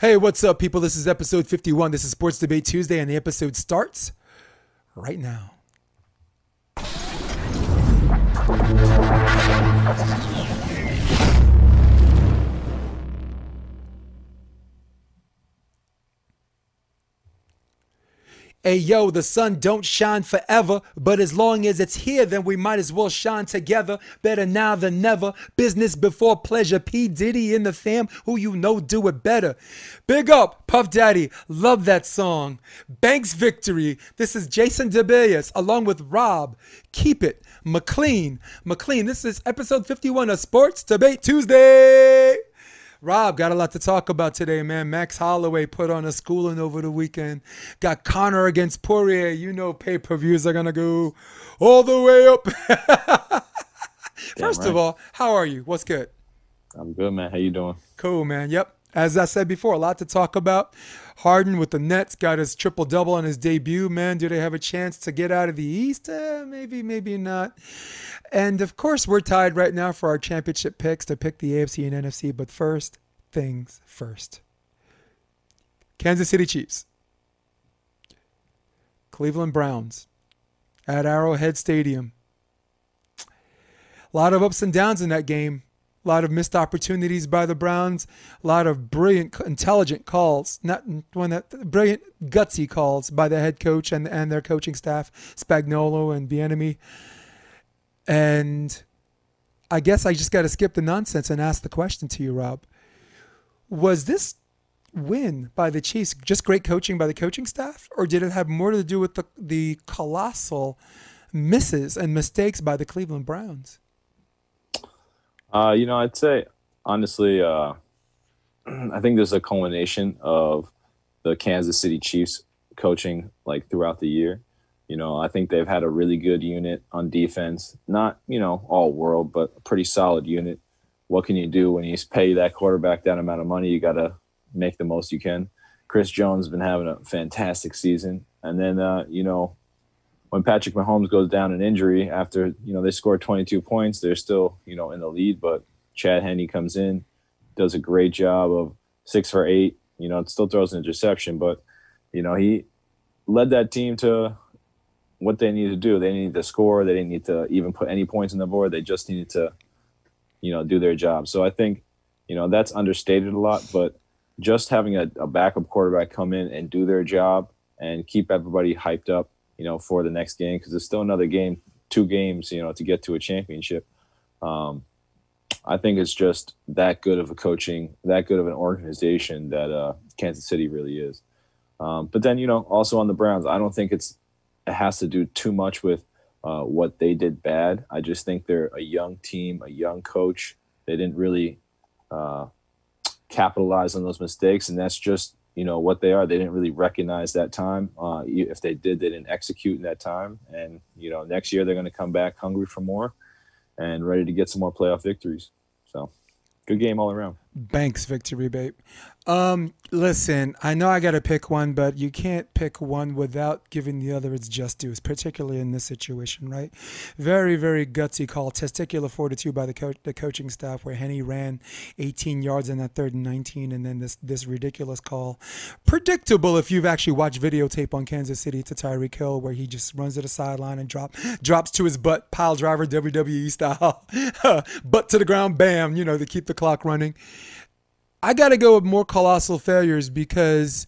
Hey, what's up, people? This is episode 51. This is Sports Debate Tuesday, and the episode starts right now. Hey yo, the sun don't shine forever, but as long as it's here, then we might as well shine together. Better now than never. Business before pleasure. P. Diddy in the fam, who you know do it better. Big up, Puff Daddy. Love that song. Banks Victory. This is Jason DeBias along with Rob. Keep it. McLean. McLean, this is episode 51 of Sports Debate Tuesday. Rob, got a lot to talk about today, man. Max Holloway put on a schooling over the weekend. Got Conor against Poirier. You know pay per views are going to go all the way up. First right. of all, how are you? What's good? I'm good, man. How you doing? Cool, man. Yep. As I said before, a lot to talk about. Harden with the Nets got his triple double on his debut. Man, do they have a chance to get out of the East? Uh, maybe, maybe not. And of course, we're tied right now for our championship picks to pick the AFC and NFC. But first things first Kansas City Chiefs, Cleveland Browns at Arrowhead Stadium. A lot of ups and downs in that game. A lot of missed opportunities by the Browns. A lot of brilliant, intelligent calls. Not one that brilliant, gutsy calls by the head coach and, and their coaching staff, Spagnuolo and Bieniemy. And I guess I just got to skip the nonsense and ask the question to you, Rob. Was this win by the Chiefs just great coaching by the coaching staff, or did it have more to do with the, the colossal misses and mistakes by the Cleveland Browns? Uh, you know, I'd say honestly, uh, I think there's a culmination of the Kansas City Chiefs coaching like throughout the year. You know, I think they've had a really good unit on defense. Not, you know, all world, but a pretty solid unit. What can you do when you pay that quarterback that amount of money? You got to make the most you can. Chris Jones has been having a fantastic season. And then, uh, you know, when Patrick Mahomes goes down an injury after, you know, they score 22 points, they're still, you know, in the lead. But Chad Henne comes in, does a great job of six for eight. You know, it still throws an interception, but, you know, he led that team to what they needed to do. They needed to score. They didn't need to even put any points on the board. They just needed to, you know, do their job. So I think, you know, that's understated a lot. But just having a, a backup quarterback come in and do their job and keep everybody hyped up, you know, for the next game because there's still another game, two games, you know, to get to a championship. Um, I think it's just that good of a coaching, that good of an organization that uh, Kansas City really is. Um, but then, you know, also on the Browns, I don't think it's it has to do too much with uh, what they did bad. I just think they're a young team, a young coach. They didn't really uh, capitalize on those mistakes, and that's just you know what they are. They didn't really recognize that time. Uh, if they did, they didn't execute in that time. And you know, next year they're going to come back hungry for more and ready to get some more playoff victories. So, good game all around. Banks victory, babe. Um, listen, I know I got to pick one, but you can't pick one without giving the other its just dues, particularly in this situation, right? Very, very gutsy call, testicular fortitude by the coach, the coaching staff, where Henne ran 18 yards in that third and 19, and then this this ridiculous call, predictable if you've actually watched videotape on Kansas City to Tyreek Hill, where he just runs to the sideline and drop drops to his butt, pile driver WWE style, butt to the ground, bam, you know, to keep the clock running. I got to go with more colossal failures because,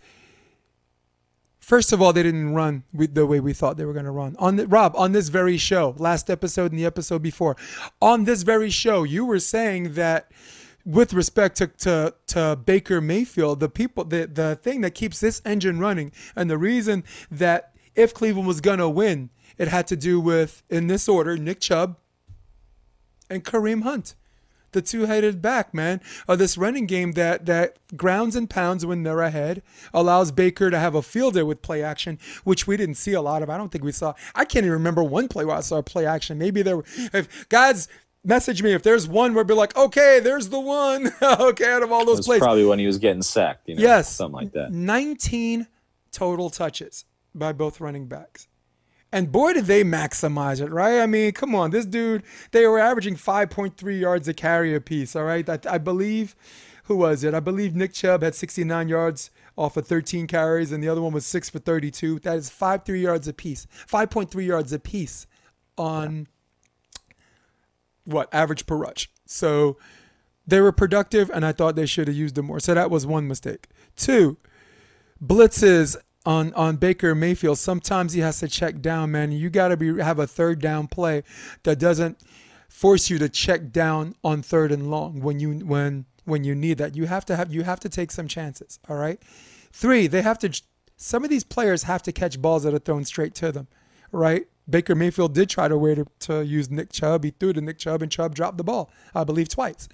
first of all, they didn't run the way we thought they were going to run. On the, Rob, on this very show, last episode and the episode before, on this very show, you were saying that with respect to, to, to Baker Mayfield, the people, the, the thing that keeps this engine running, and the reason that if Cleveland was going to win, it had to do with, in this order, Nick Chubb and Kareem Hunt the two-headed back, man. Uh, this running game that that grounds and pounds when they're ahead allows Baker to have a fielder with play action, which we didn't see a lot of. I don't think we saw. I can't even remember one play where I saw play action. Maybe there. Were, if guys message me if there's one where be like, okay, there's the one. okay, out of all those plays, probably when he was getting sacked. You know, yes, something like that. 19 total touches by both running backs. And boy, did they maximize it, right? I mean, come on, this dude, they were averaging 5.3 yards a carry a piece, all right? I, I believe who was it? I believe Nick Chubb had 69 yards off of 13 carries, and the other one was six for 32. That is five three yards piece, 5.3 yards a piece on what average per rush. So they were productive, and I thought they should have used them more. So that was one mistake. Two, blitzes on on Baker Mayfield. Sometimes he has to check down, man. You got to be have a third down play that doesn't force you to check down on third and long when you when when you need that. You have to have you have to take some chances. All right. Three, they have to. Some of these players have to catch balls that are thrown straight to them. Right. Baker Mayfield did try to wait to, to use Nick Chubb. He threw to Nick Chubb, and Chubb dropped the ball, I believe, twice.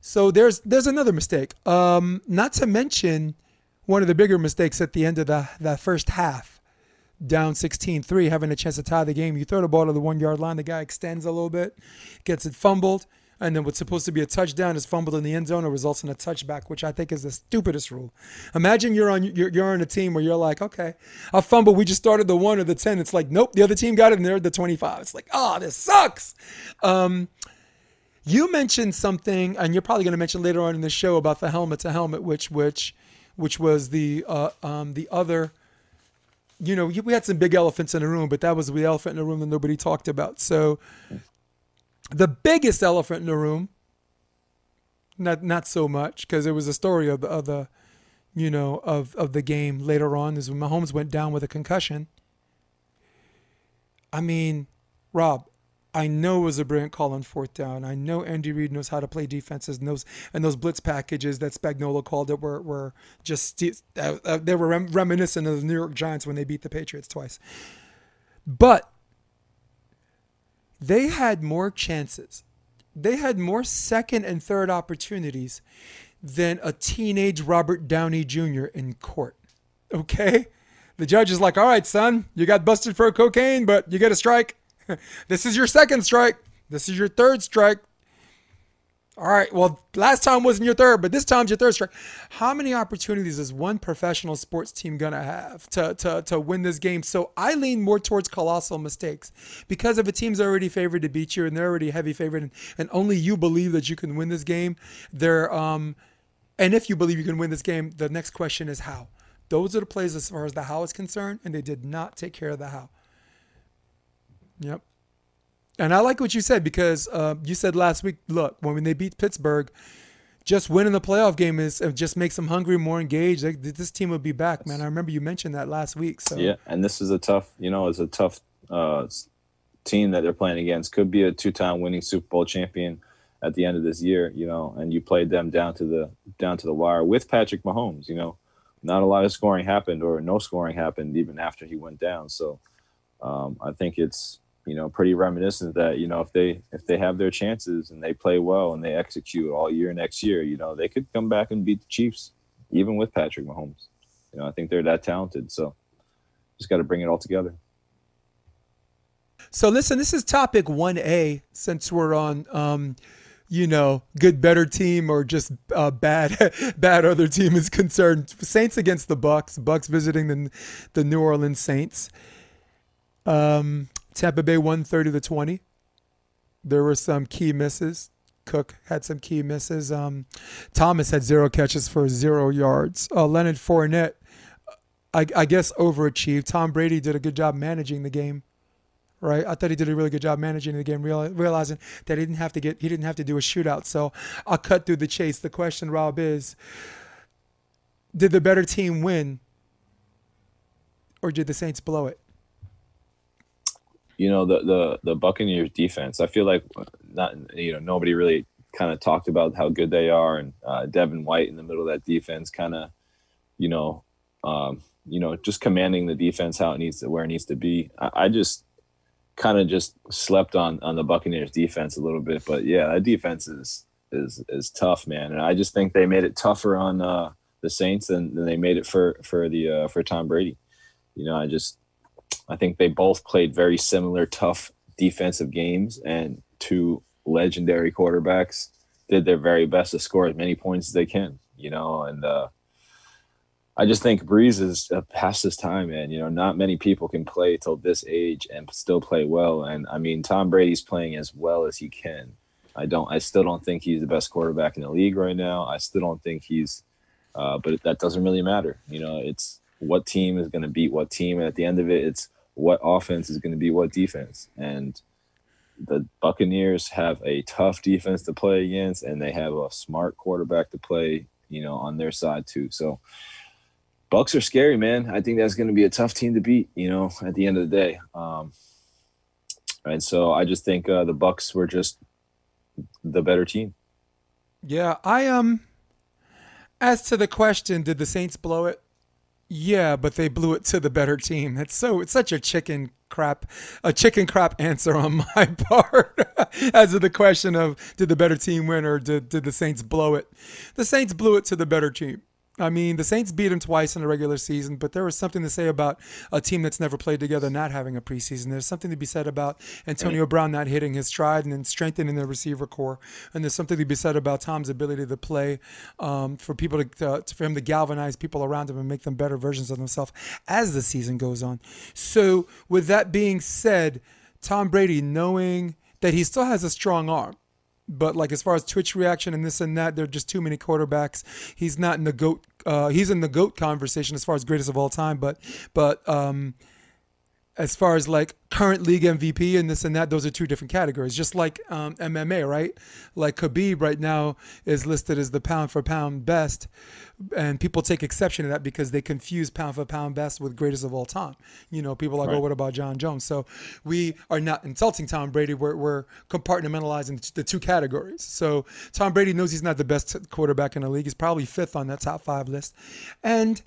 So there's there's another mistake. Um, not to mention one of the bigger mistakes at the end of the that first half, down 16-3, having a chance to tie the game. You throw the ball to the one yard line, the guy extends a little bit, gets it fumbled, and then what's supposed to be a touchdown is fumbled in the end zone or results in a touchback, which I think is the stupidest rule. Imagine you're on you're, you're on a team where you're like, okay, I fumble. We just started the one or the ten. It's like, nope, the other team got it, and they're the 25. It's like, oh, this sucks. Um, you mentioned something, and you're probably going to mention later on in the show about the helmet to helmet, which which which was the uh, um, the other. You know, we had some big elephants in the room, but that was the elephant in the room that nobody talked about. So, the biggest elephant in the room, not not so much, because it was a story of the, of the, you know, of of the game later on, is when Mahomes went down with a concussion. I mean, Rob, I know it was a brilliant call on fourth down. I know Andy Reid knows how to play defenses, and those and those blitz packages that Spagnuolo called it were were just uh, uh, they were rem- reminiscent of the New York Giants when they beat the Patriots twice. But they had more chances. They had more second and third opportunities than a teenage Robert Downey Jr. in court. Okay? The judge is like, all right, son, you got busted for cocaine, but you get a strike. this is your second strike. This is your third strike. All right. Well, last time wasn't your third, but this time's your third strike. How many opportunities is one professional sports team gonna have to to to win this game? So I lean more towards colossal mistakes because if a team's already favored to beat you and they're already heavy favored, and, and only you believe that you can win this game, they're um, and if you believe you can win this game, the next question is how. Those are the plays as far as the how is concerned, and they did not take care of the how. Yep. And I like what you said because uh, you said last week, look, when they beat Pittsburgh, just winning the playoff game is just makes them hungry, more engaged. This team would be back, man. I remember you mentioned that last week. So yeah, and this is a tough, you know, it's a tough uh, team that they're playing against. Could be a two-time winning Super Bowl champion at the end of this year, you know, and you played them down to the down to the wire with Patrick Mahomes. You know, not a lot of scoring happened, or no scoring happened even after he went down. So um, I think it's you know, pretty reminiscent that you know if they if they have their chances and they play well and they execute all year next year, you know, they could come back and beat the Chiefs, even with Patrick Mahomes. You know, I think they're that talented. So just got to bring it all together. So listen, this is topic one A since we're on. Um, you know, good better team or just uh, bad bad other team is concerned. Saints against the Bucks. Bucks visiting the the New Orleans Saints. Um, Tampa Bay won 30 to 20. There were some key misses. Cook had some key misses. Um, Thomas had zero catches for zero yards. Uh, Leonard Fournette, I, I, guess, overachieved. Tom Brady did a good job managing the game, right? I thought he did a really good job managing the game, real, realizing that he didn't have to get he didn't have to do a shootout. So I'll cut through the chase. The question, Rob, is: Did the better team win, or did the Saints blow it? You know the the the Buccaneers defense. I feel like not you know nobody really kind of talked about how good they are, and uh, Devin White in the middle of that defense, kind of you know um, you know just commanding the defense how it needs to where it needs to be. I, I just kind of just slept on on the Buccaneers defense a little bit, but yeah, that defense is is is tough, man, and I just think they made it tougher on uh, the Saints than, than they made it for for the uh, for Tom Brady. You know, I just I think they both played very similar, tough defensive games, and two legendary quarterbacks did their very best to score as many points as they can. You know, and uh, I just think Brees is uh, past his time, man. You know, not many people can play till this age and still play well. And I mean, Tom Brady's playing as well as he can. I don't. I still don't think he's the best quarterback in the league right now. I still don't think he's. Uh, but that doesn't really matter. You know, it's what team is going to beat what team, and at the end of it, it's what offense is going to be what defense. And the Buccaneers have a tough defense to play against, and they have a smart quarterback to play. You know, on their side too. So. Bucks are scary, man. I think that's going to be a tough team to beat. You know, at the end of the day, um, and so I just think uh, the Bucks were just the better team. Yeah, I um. As to the question, did the Saints blow it? Yeah, but they blew it to the better team. It's so it's such a chicken crap, a chicken crap answer on my part. As to the question of did the better team win or did did the Saints blow it? The Saints blew it to the better team. I mean, the Saints beat them twice in the regular season, but there was something to say about a team that's never played together not having a preseason. There's something to be said about Antonio Brown not hitting his stride and then strengthening the receiver corps. And there's something to be said about Tom's ability to play um, for people to, to, for him to galvanize people around him and make them better versions of themselves as the season goes on. So, with that being said, Tom Brady knowing that he still has a strong arm but like as far as Twitch reaction and this and that, there are just too many quarterbacks. He's not in the goat. Uh, he's in the goat conversation as far as greatest of all time, but but um, as far as like current league MVP and this and that, those are two different categories. Just like um, MMA, right? Like Khabib right now is listed as the pound for pound best, and people take exception to that because they confuse pound for pound best with greatest of all time. You know, people are like, right. oh, what about Jon Jones? So we are not insulting Tom Brady. We're, we're compartmentalizing the two categories. So Tom Brady knows he's not the best quarterback in the league. He's probably fifth on that top five list, and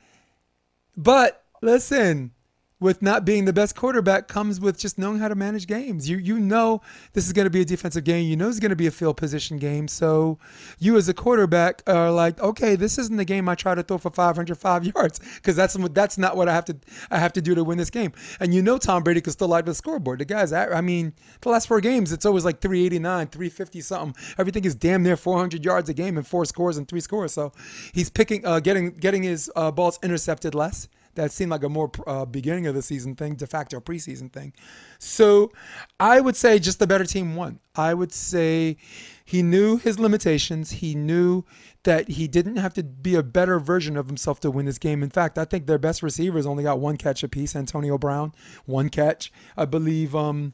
but listen with not being the best quarterback comes with just knowing how to manage games. You you know this is going to be a defensive game. You know it's going to be a field position game. So you as a quarterback are like, okay, this isn't the game I try to throw for 505 yards because that's that's not what I have to I have to do to win this game. And you know Tom Brady can still light the scoreboard. The guys, I mean, the last four games it's always like 389, 350 something. Everything is damn near 400 yards a game and four scores and three scores. So he's picking uh, getting getting his uh, balls intercepted less that seemed like a more uh, beginning of the season thing, de facto preseason thing. So I would say just the better team won. I would say he knew his limitations. He knew that he didn't have to be a better version of himself to win this game. In fact, I think their best receivers only got one catch apiece. Antonio Brown, one catch. I believe. Um,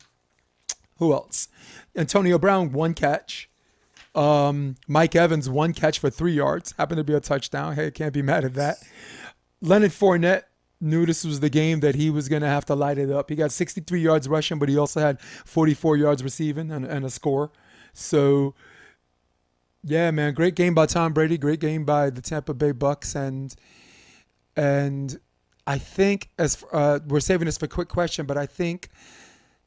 who else? Antonio Brown, one catch. Um, Mike Evans, one catch for three yards. Happened to be a touchdown. Hey, can't be mad at that. Leonard Fournette, knew this was the game that he was going to have to light it up. He got 63 yards rushing, but he also had 44 yards receiving and, and a score. So, yeah, man, great game by Tom Brady. Great game by the Tampa Bay Bucks, and and I think as uh, we're saving this for a quick question, but I think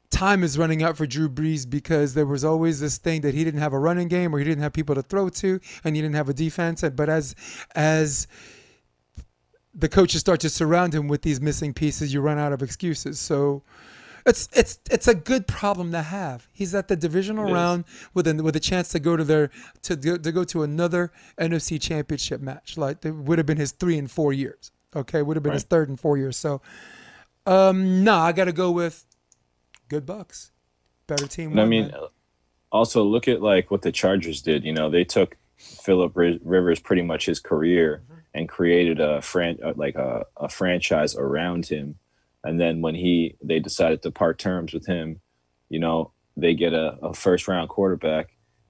time is running out for Drew Brees because there was always this thing that he didn't have a running game or he didn't have people to throw to, and he didn't have a defense. But as as the coaches start to surround him with these missing pieces, you run out of excuses. So it's it's it's a good problem to have. He's at the divisional round with a with a chance to go to their to go, to go to another NFC championship match. Like it would have been his three and four years. Okay, would have been right. his third and four years. So um no, nah, I got to go with good Bucks. Better team. I mean, man. also look at like what the Chargers did. You know, they took Philip Rivers pretty much his career. Mm-hmm and created a fran- uh, like a, a franchise around him. And then when he they decided to part terms with him, you know, they get a, a first round quarterback,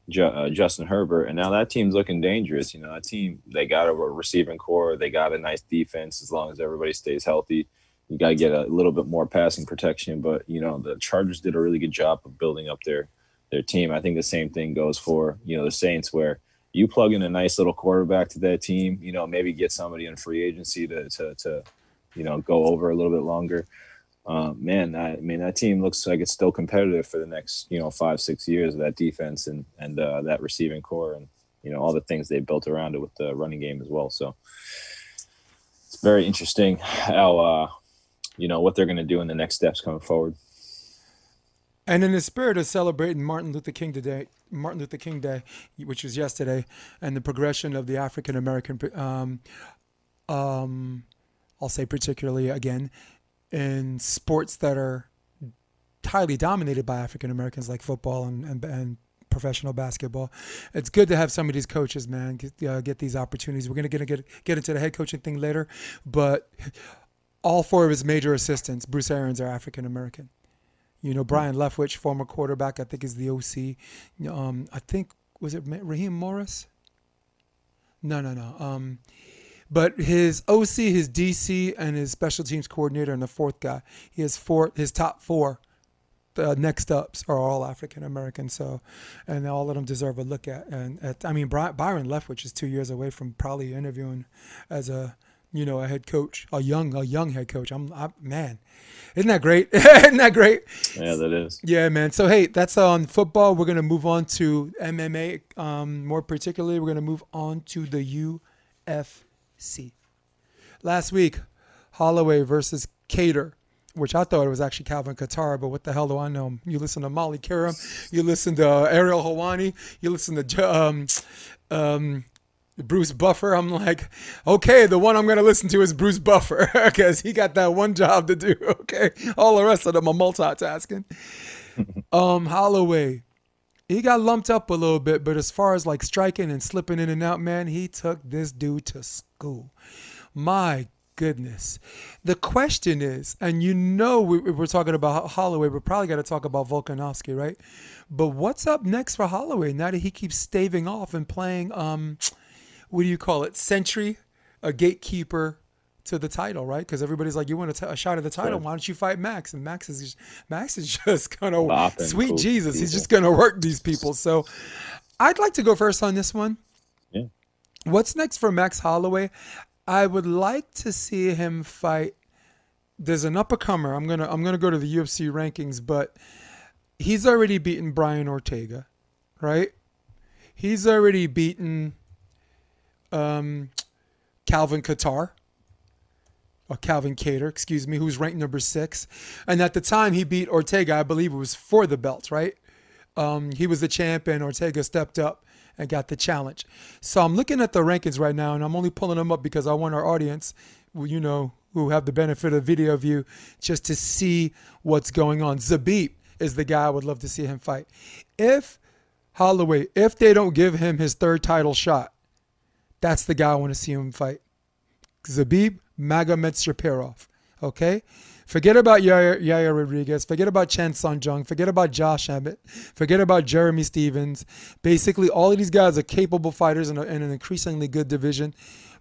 Ju- uh, Justin Herbert, and now that team's looking dangerous. You know, that team they got a receiving corps, they got a nice defense as long as everybody stays healthy. You got to get a little bit more passing protection, but you know the Chargers did a really good job of building up their their team. I think the same thing goes for you know the Saints, where you plug in a nice little quarterback to that team, you know, maybe get somebody in free agency to, to, to you know, go over a little bit longer. Um, man, I, I, mean, that team looks like it's still competitive for the next, you know, five, six years of that defense and, and uh, that receiving corps and, you know, all the things they built around it with the running game as well. So it's very interesting how, uh, you know, what they're going to do in the next steps coming forward. And in the spirit of celebrating Martin Luther King today, Martin Luther King Day, which was yesterday, and the progression of the African American, um, um, I'll say particularly again, in sports that are highly dominated by African Americans, like football and, and, and professional basketball. It's good to have some of these coaches, man, get, uh, get these opportunities. We're gonna get, get get into the head coaching thing later, but all four of his major assistants, Bruce Arians, are African American. You know, Byron Leftwich, former quarterback, I think is the OC. Um, I think was it Raheem Morris? No, no, no. Um, but his OC, his DC, and his special teams coordinator, and the fourth guy, he has four. His top four, the next ups are all African American. So, and all of them deserve a look at. And at, I mean, Byron Leftwich is two years away from probably interviewing as a, you know, a head coach, a young, a young head coach. I'm, I, man, isn't that great? isn't that great? Yeah, that is. Yeah, man. So hey, that's on football. We're gonna move on to MMA. Um, more particularly, we're gonna move on to the UFC. Last week, Holloway versus Kattar, which I thought it was actually Calvin Kattar, but what the hell do I know? You listen to Molly Qerim, you listen to uh, Ariel Helwani, you listen to um, um, Bruce Buffer. I'm like, okay, the one I'm going to listen to is Bruce Buffer because he got that one job to do. Okay, all the rest of them are multitasking. um, Holloway he got lumped up a little bit, but as far as like striking and slipping in and out, man, he took this dude to school. My goodness. The question is, and you know we, we're talking about Holloway, we're probably got to talk about Volkanovski, right? But what's up next for Holloway now that he keeps staving off and playing, um, what do you call it, sentry, a gatekeeper to the title, right? Because everybody's like, you want a, t- a shot at the title? Why don't you fight Max? And Max is just, Max is just gonna sweet cool Jesus. People. He's just gonna work these people. So I'd like to go first on this one. Yeah. What's next for Max Holloway? I would like to see him fight. There's an up comer. I'm gonna I'm gonna go to the UFC rankings, but he's already beaten Brian Ortega, right? He's already beaten um, Calvin Qatar, or Calvin Kattar, excuse me, who's ranked number six. And at the time he beat Ortega, I believe it was for the belt, right? Um, he was the champion. Ortega stepped up and got the challenge. So I'm looking at the rankings right now, and I'm only pulling them up because I want our audience, you know, who have the benefit of video view, just to see what's going on. Zabit is the guy I would love to see him fight. If Holloway, if they don't give him his third title shot, that's the guy I want to see him fight. Zabit Magomed Okay? Forget about Yair, Rodriguez. Forget about Chan Sung Jung. Forget about Josh Emmett. Forget about Jeremy Stephens. Basically, all of these guys are capable fighters in, a, in an increasingly good division.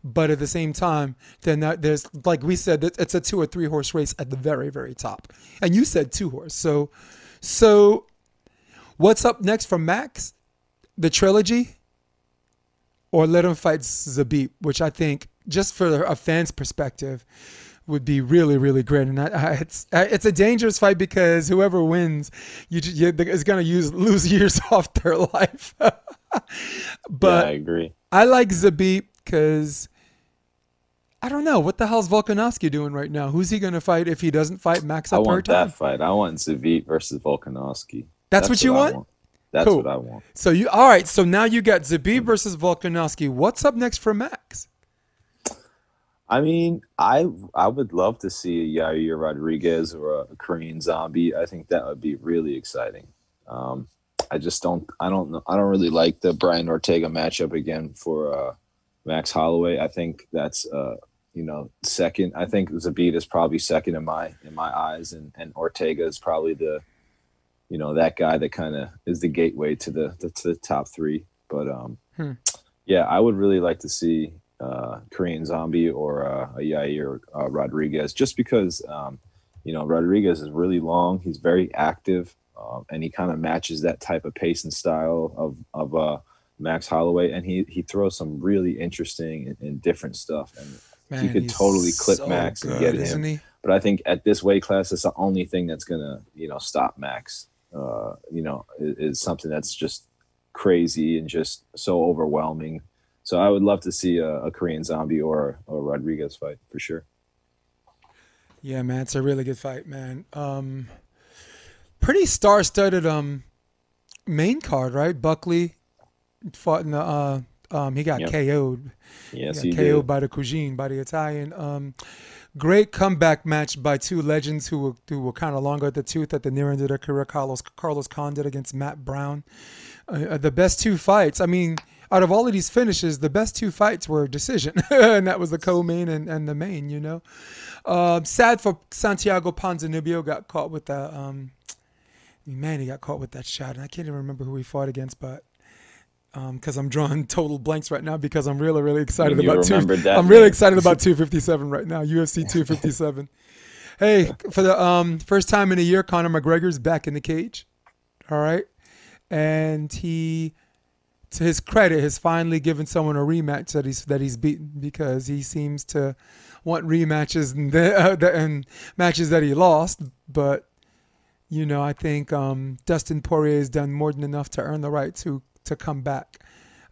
But at the same time, then there's, like we said, it's a two or three horse race at the very, very top. And you said two horse. So, so what's up next for Max? The trilogy? Or let him fight Zabit, which I think just for a fan's perspective, would be really, really great. And I, I, it's it's a dangerous fight because whoever wins, you, you is going to use lose years off their life. but yeah, I agree. I like Zabit because I don't know what the hell's Volkanovski doing right now. Who's he going to fight if he doesn't fight Max? I want that fight. I want Zabit versus Volkanovski. That's, That's what you what want? want? That's cool. what I want. So you all right? So now you got Zabit versus Volkanovski. What's up next for Max? I mean, I I would love to see a Yair Rodriguez or a Korean Zombie. I think that would be really exciting. Um, I just don't I don't know I don't really like the Brian Ortega matchup again for uh, Max Holloway. I think that's uh, you know second. I think Zabit is probably second in my in my eyes, and and Ortega is probably the you know that guy that kind of is the gateway to the, the, to the top three. But um, hmm. yeah, I would really like to see uh, Korean Zombie or uh, a Yair uh, Rodriguez, just because um, you know Rodriguez is really long. He's very active, um, and he kind of matches that type of pace and style of of uh, Max Holloway, and he he throws some really interesting and, and different stuff, and Man, he could totally clip so Max good, and get him. He? But I think at this weight class, it's the only thing that's gonna you know stop Max. Uh, you know, is, is something that's just crazy and just so overwhelming so I would love to see a, a Korean Zombie or a Rodriguez fight for sure. Yeah, man, it's a really good fight, man. Um, pretty star-studded um main card, right? Buckley fought in the uh, um, he got yep. KO'd. Yes, he, got he KO'd did. by the cuisine, by the Italian. Um, great comeback match by two legends who were who were kind of longer at the tooth at the near end of their career. Carlos Carlos Condit against Matt Brown. uh, the best two fights. I mean, out of all of these finishes, the best two fights were a decision, and that was the co-main and, and the main. You know, uh, sad for Santiago Ponzinibbio got caught with that. Um, man, he got caught with that shot, and I can't even remember who he fought against, but because um, I'm drawing total blanks right now because I'm really really excited about two. I'm really excited about 257 right now, UFC 257. hey, for the um, first time in a year, Conor McGregor's back in the cage. All right, and he, to his credit, has finally given someone a rematch that he's that he's beaten because he seems to want rematches and, the, uh, the, and matches that he lost, but. You know, I think um, Dustin Poirier has done more than enough to earn the right to to come back.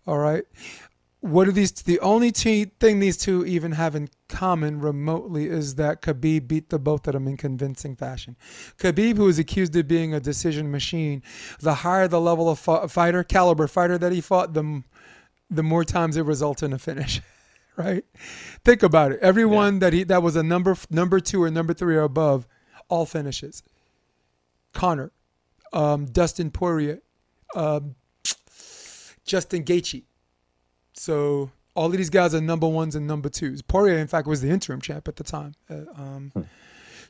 All right. What are these? The only t- thing these two even have in common remotely is that Khabib beat the both of them in convincing fashion. Khabib, who is accused of being a decision machine, the higher the level of fighter, caliber fighter that he fought, the, the more times it results in a finish. right? Think about it. Everyone yeah. that he that was a number number two or number three or above, all finishes. Conor, um, Dustin Poirier, um, Justin Gaethje. So all of these guys are number ones and number twos. Poirier, in fact, was the interim champ at the time. Uh, um, hmm.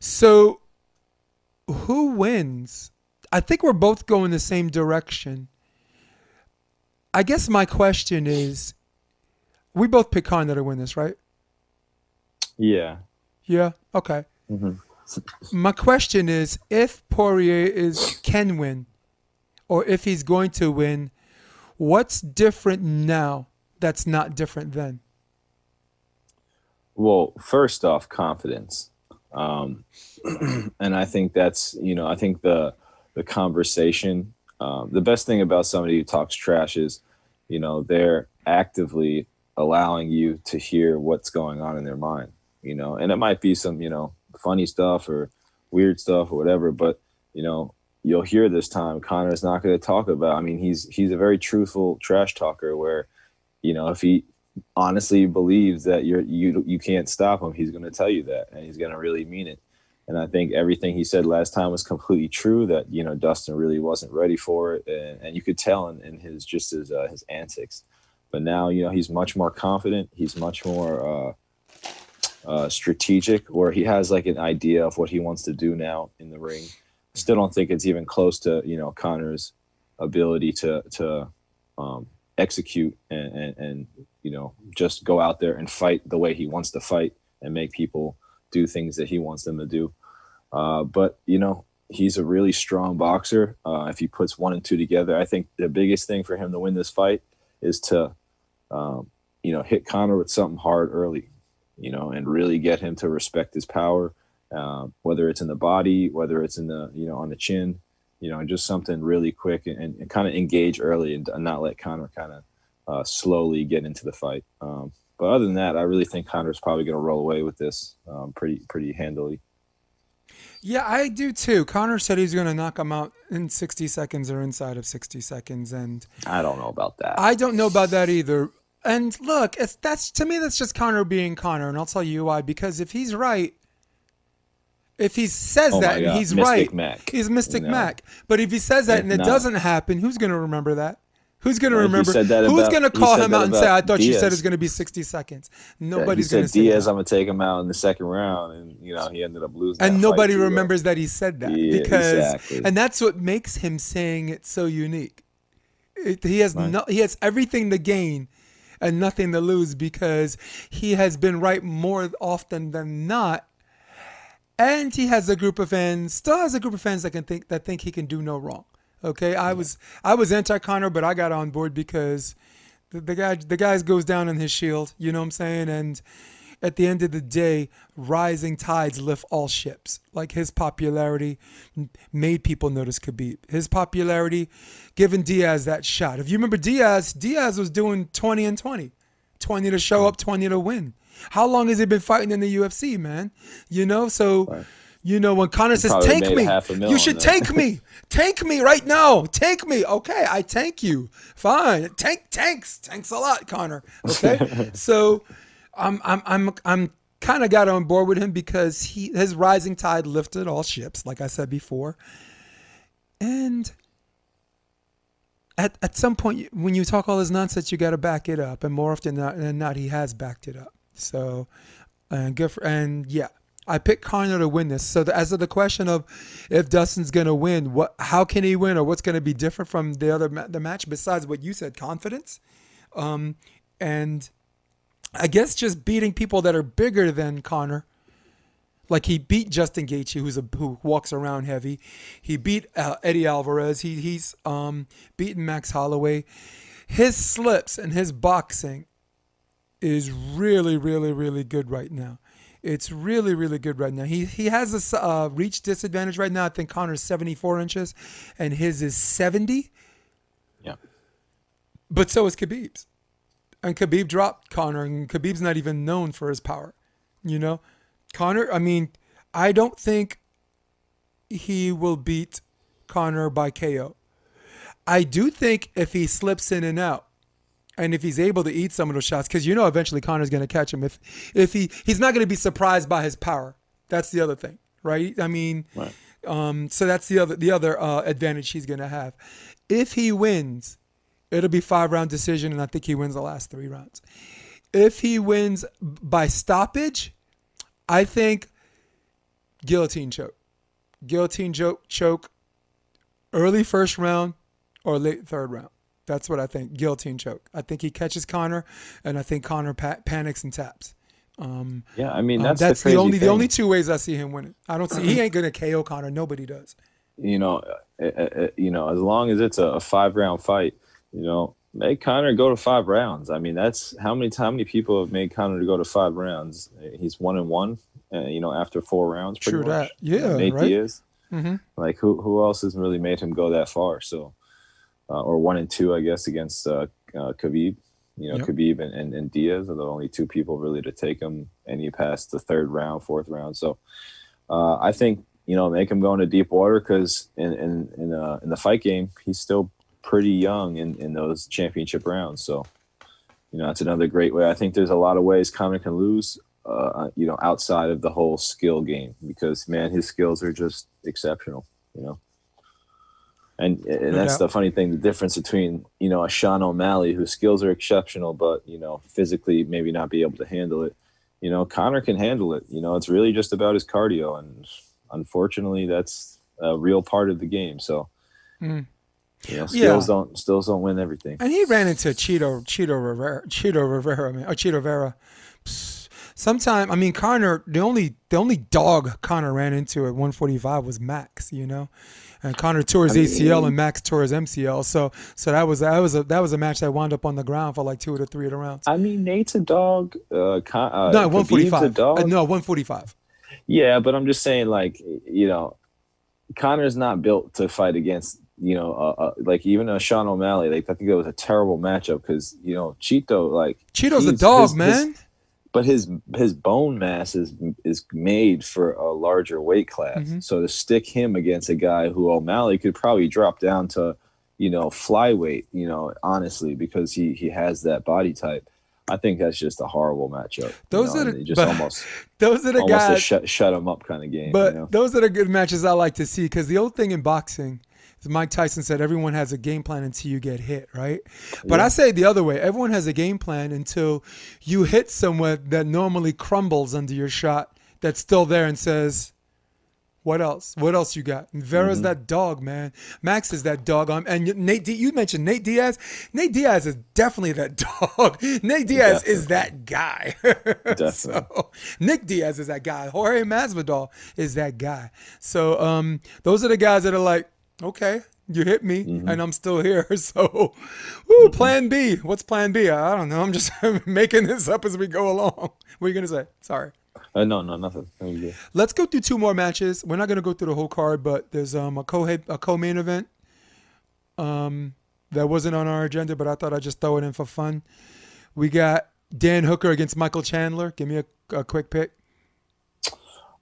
So who wins? I think we're both going the same direction. I guess my question is, we both pick Conor to win this, right? Yeah. Yeah. Okay. Mm-hmm. my question is, if Poirier is can win, or if he's going to win, What's different now that's not different then? Well, first off, confidence. Um, and I think that's, you know, I think the, the conversation, um, the best thing about somebody who talks trash is, you know, they're actively allowing you to hear what's going on in their mind, you know, and it might be some, you know, funny stuff or weird stuff or whatever, but, you know, you'll hear this time Conor's not going to talk about. I mean, he's he's a very truthful trash talker where, you know, if he honestly believes that you're you you can't stop him, he's going to tell you that, and he's going to really mean it. And I think everything he said last time was completely true. That you know Dustin really wasn't ready for it, and, and you could tell in, in his just his uh, his antics. But now you know he's much more confident. He's much more. Uh, uh, strategic, where he has like an idea of what he wants to do now in the ring, still don't think it's even close to you know Conor's ability to to um, execute and, and, and you know just go out there and fight the way he wants to fight and make people do things that he wants them to do. Uh, but you know he's a really strong boxer. Uh, if he puts one and two together, I think the biggest thing for him to win this fight is to um, you know hit Conor with something hard early, you know, and really get him to respect his power uh, whether it's in the body, whether it's in the you know on the chin, you know, and just something really quick and, and kind of engage early and not let Conor kind of uh, slowly get into the fight. Um, but other than that, I really think Conor's probably going to roll away with this um, pretty pretty handily. Yeah, I do too. Conor said he's going to knock him out in 60 seconds or inside of 60 seconds, and I don't know about that. I don't know about that either. And look, it's that's to me that's just Conor being Conor, and I'll tell you why. Because if he's right, if he says oh that and he's Mystic right, Mac. he's Mystic you know? Mac. But if he says that and it no. doesn't happen, who's going to remember that? Who's going to remember? Who's going to call him out and say, "I thought Diaz. you said it's going to be 60 seconds"? Nobody's yeah, going to say Diaz. That. I'm going to take him out in the second round, and you know he ended up losing. And nobody remembers that he said that yeah, because, exactly. and that's what makes him saying it so unique. It, he has right. no, he has everything to gain and nothing to lose because he has been right more often than not and he has a group of fans, still has a group of fans that can think that think he can do no wrong. Okay, I was I was anti Conor, but I got on board because the, the guy the guy goes down on his shield. You know what I'm saying? And at the end of the day, rising tides lift all ships. Like his popularity made people notice Khabib. His popularity, given Diaz that shot. If you remember Diaz, Diaz was doing 20 and 20, 20 to show up, 20 to win. How long has he been fighting in the UFC, man? You know, so. Right. You know, when Conor says, "Take me," you should take me, take me right now, take me. Okay, I tank you. Fine, tank, tanks, tanks a lot, Conor. Okay, so I'm, I'm, I'm, I'm kind of got on board with him because he his rising tide lifted all ships, like I said before, and at at some point when you talk all this nonsense, you got to back it up, and more often than not, he has backed it up. So, and good for, and yeah, I picked Conor to win this. So the, as of the question of if Dustin's going to win, what how can he win or what's going to be different from the other ma- the match besides what you said, confidence, um, and I guess just beating people that are bigger than Conor. Like he beat Justin Gaethje, who's a who walks around heavy. He beat uh, Eddie Alvarez. He he's um, beaten Max Holloway. His slips and his boxing is really, really, really good right now. It's really, really good right now. He he has a uh, reach disadvantage right now. I think Conor's 74 inches, and his is 70. Yeah. But so is Khabib's, and Khabib dropped Conor, and Khabib's not even known for his power. You know, Conor. I mean, I don't think he will beat Conor by KO. I do think if he slips in and out, and if he's able to eat some of those shots, because you know eventually Conor's going to catch him. If if he he's not going to be surprised by his power. That's the other thing, right? I mean, Right. um, so that's the other the other uh, advantage he's going to have. If he wins, it'll be five round decision, and I think he wins the last three rounds. If he wins by stoppage, I think guillotine choke, guillotine choke, choke, early first round or late third round. That's what I think. Guillotine choke. I think he catches Conor, and I think Conor pa- panics and taps. Um, Yeah, I mean um, that's, that's the, crazy only the only two ways I see him winning. I don't see he ain't gonna KO Conor. Nobody does. you know, uh, uh, uh, you know, as long as it's a, a five round fight, you know, make Conor go to five rounds. I mean, that's how many how many people have made Conor to go to five rounds. He's one and one, uh, you know, after four rounds. Pretty True much. that. Yeah, Nate right? Diaz. Mhm. Like who who else has really made him go that far? So, uh, or one and two, I guess, against uh, uh, Khabib. You know, Yep. Khabib and, and, and Diaz are the only two people really to take him, and he passed the third round, fourth round. So, uh, I think you know make him go into deep water because in in in, uh, in the fight game, he's still pretty young in, in those championship rounds. So, you know, that's another great way. I think there's a lot of ways Conor can lose. Uh, you know, outside of the whole skill game, because man, his skills are just exceptional. You know, and and No that's doubt. the funny thing. The difference between you know a Sean O'Malley whose skills are exceptional, but you know physically maybe not be able to handle it. You know, Conor can handle it. You know, it's really just about his cardio, and unfortunately, that's a real part of the game. So, Mhm. you know, Yeah. skills don't skills don't win everything. And he ran into Chito Chito Rivera Chito Rivera man or Chito Vera. Sometime I mean Conor the only the only dog Conor ran into at 145 was Max, you know. And Conor tore his ACL and Max tore his MCL. So so that was that was a that was a match that wound up on the ground for like two or three of the rounds. I mean, Nate's a dog. Uh, Con- uh, no, Khabib's 145. A dog. Uh, no, 145. Yeah, but I'm just saying, like, you know, Conor's not built to fight against, you know, uh, uh, like even a Sean O'Malley. Like, I think it was a terrible matchup because you know Chito, like, Chito's a dog, his- his- man. But his his bone mass is is made for a larger weight class. Mhm. So to stick him against a guy who O'Malley could probably drop down to, you know, flyweight, you know, honestly, because he he has that body type. I think that's just a horrible matchup. you Those know, are the- just almost Those are the almost a guys. shut shut him up kind of game. But you know? those are the good matches I like to see because the old thing in boxing, Mike Tyson said, everyone has a game plan until you get hit, right? But I say the other way. Everyone has a game plan until you hit someone that normally crumbles under your shot that's still there and says, what else? What else you got? And Vera's Mm-hmm. that dog, man. Max is that dog. Um, and Nate, D, you mentioned Nate Diaz. Nate Diaz is definitely that dog. Nate Diaz is that guy. so Nick Diaz is that guy. Jorge Masvidal is that guy. So um, those are the guys that are like, okay, you hit me, Mm-hmm. and I'm still here. So, woo, Plan B. What's Plan B? I don't know. I'm just making this up as we go along. What are you gonna say? Sorry. Uh, no, no, nothing. That was good. Let's go through two more matches. We're not going to go through the whole card, but there's um, a co a co-main event um, that wasn't on our agenda, but I thought I'd just throw it in for fun. We got Dan Hooker against Michael Chandler. Give me a, a quick pick.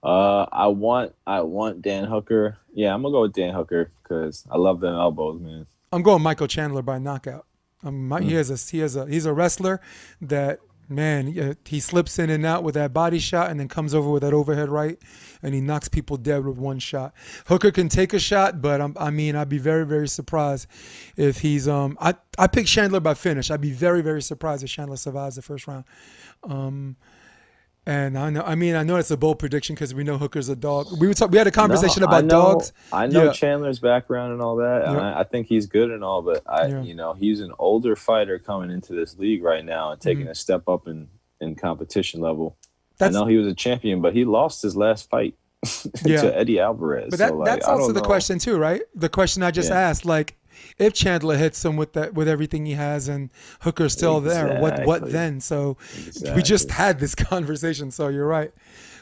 Uh, I want I want Dan Hooker. Yeah, I'm gonna go with Dan Hooker because I love them elbows, man. I'm going Michael Chandler by knockout. Um, my, He has a he has a he's a wrestler that Man, he, he slips in and out with that body shot and then comes over with that overhead right and he knocks people dead with one shot. Hooker can take a shot, but I'm, i mean, I'd be very, very surprised if he's. Um, I I picked Chandler by finish. I'd be very, very surprised if Chandler survives the first round. Um, and I know, I mean, I know it's a bold prediction because we know Hooker's a dog. We were talk, we had a conversation No, about I know, dogs. I know Yeah. Chandler's background and all that. and Yeah. I, I think he's good and all, but I, Yeah. you know, he's an older fighter coming into this league right now and taking Mhm. a step up in in competition level. That's I know he was a champion, but he lost his last fight to Eddie Alvarez. But that, so, like, that's also the question too, right? The question I just asked, like, if Chandler hits him with that, with everything he has, and Hooker's still there, what, what then? So we just had this conversation. So you're right.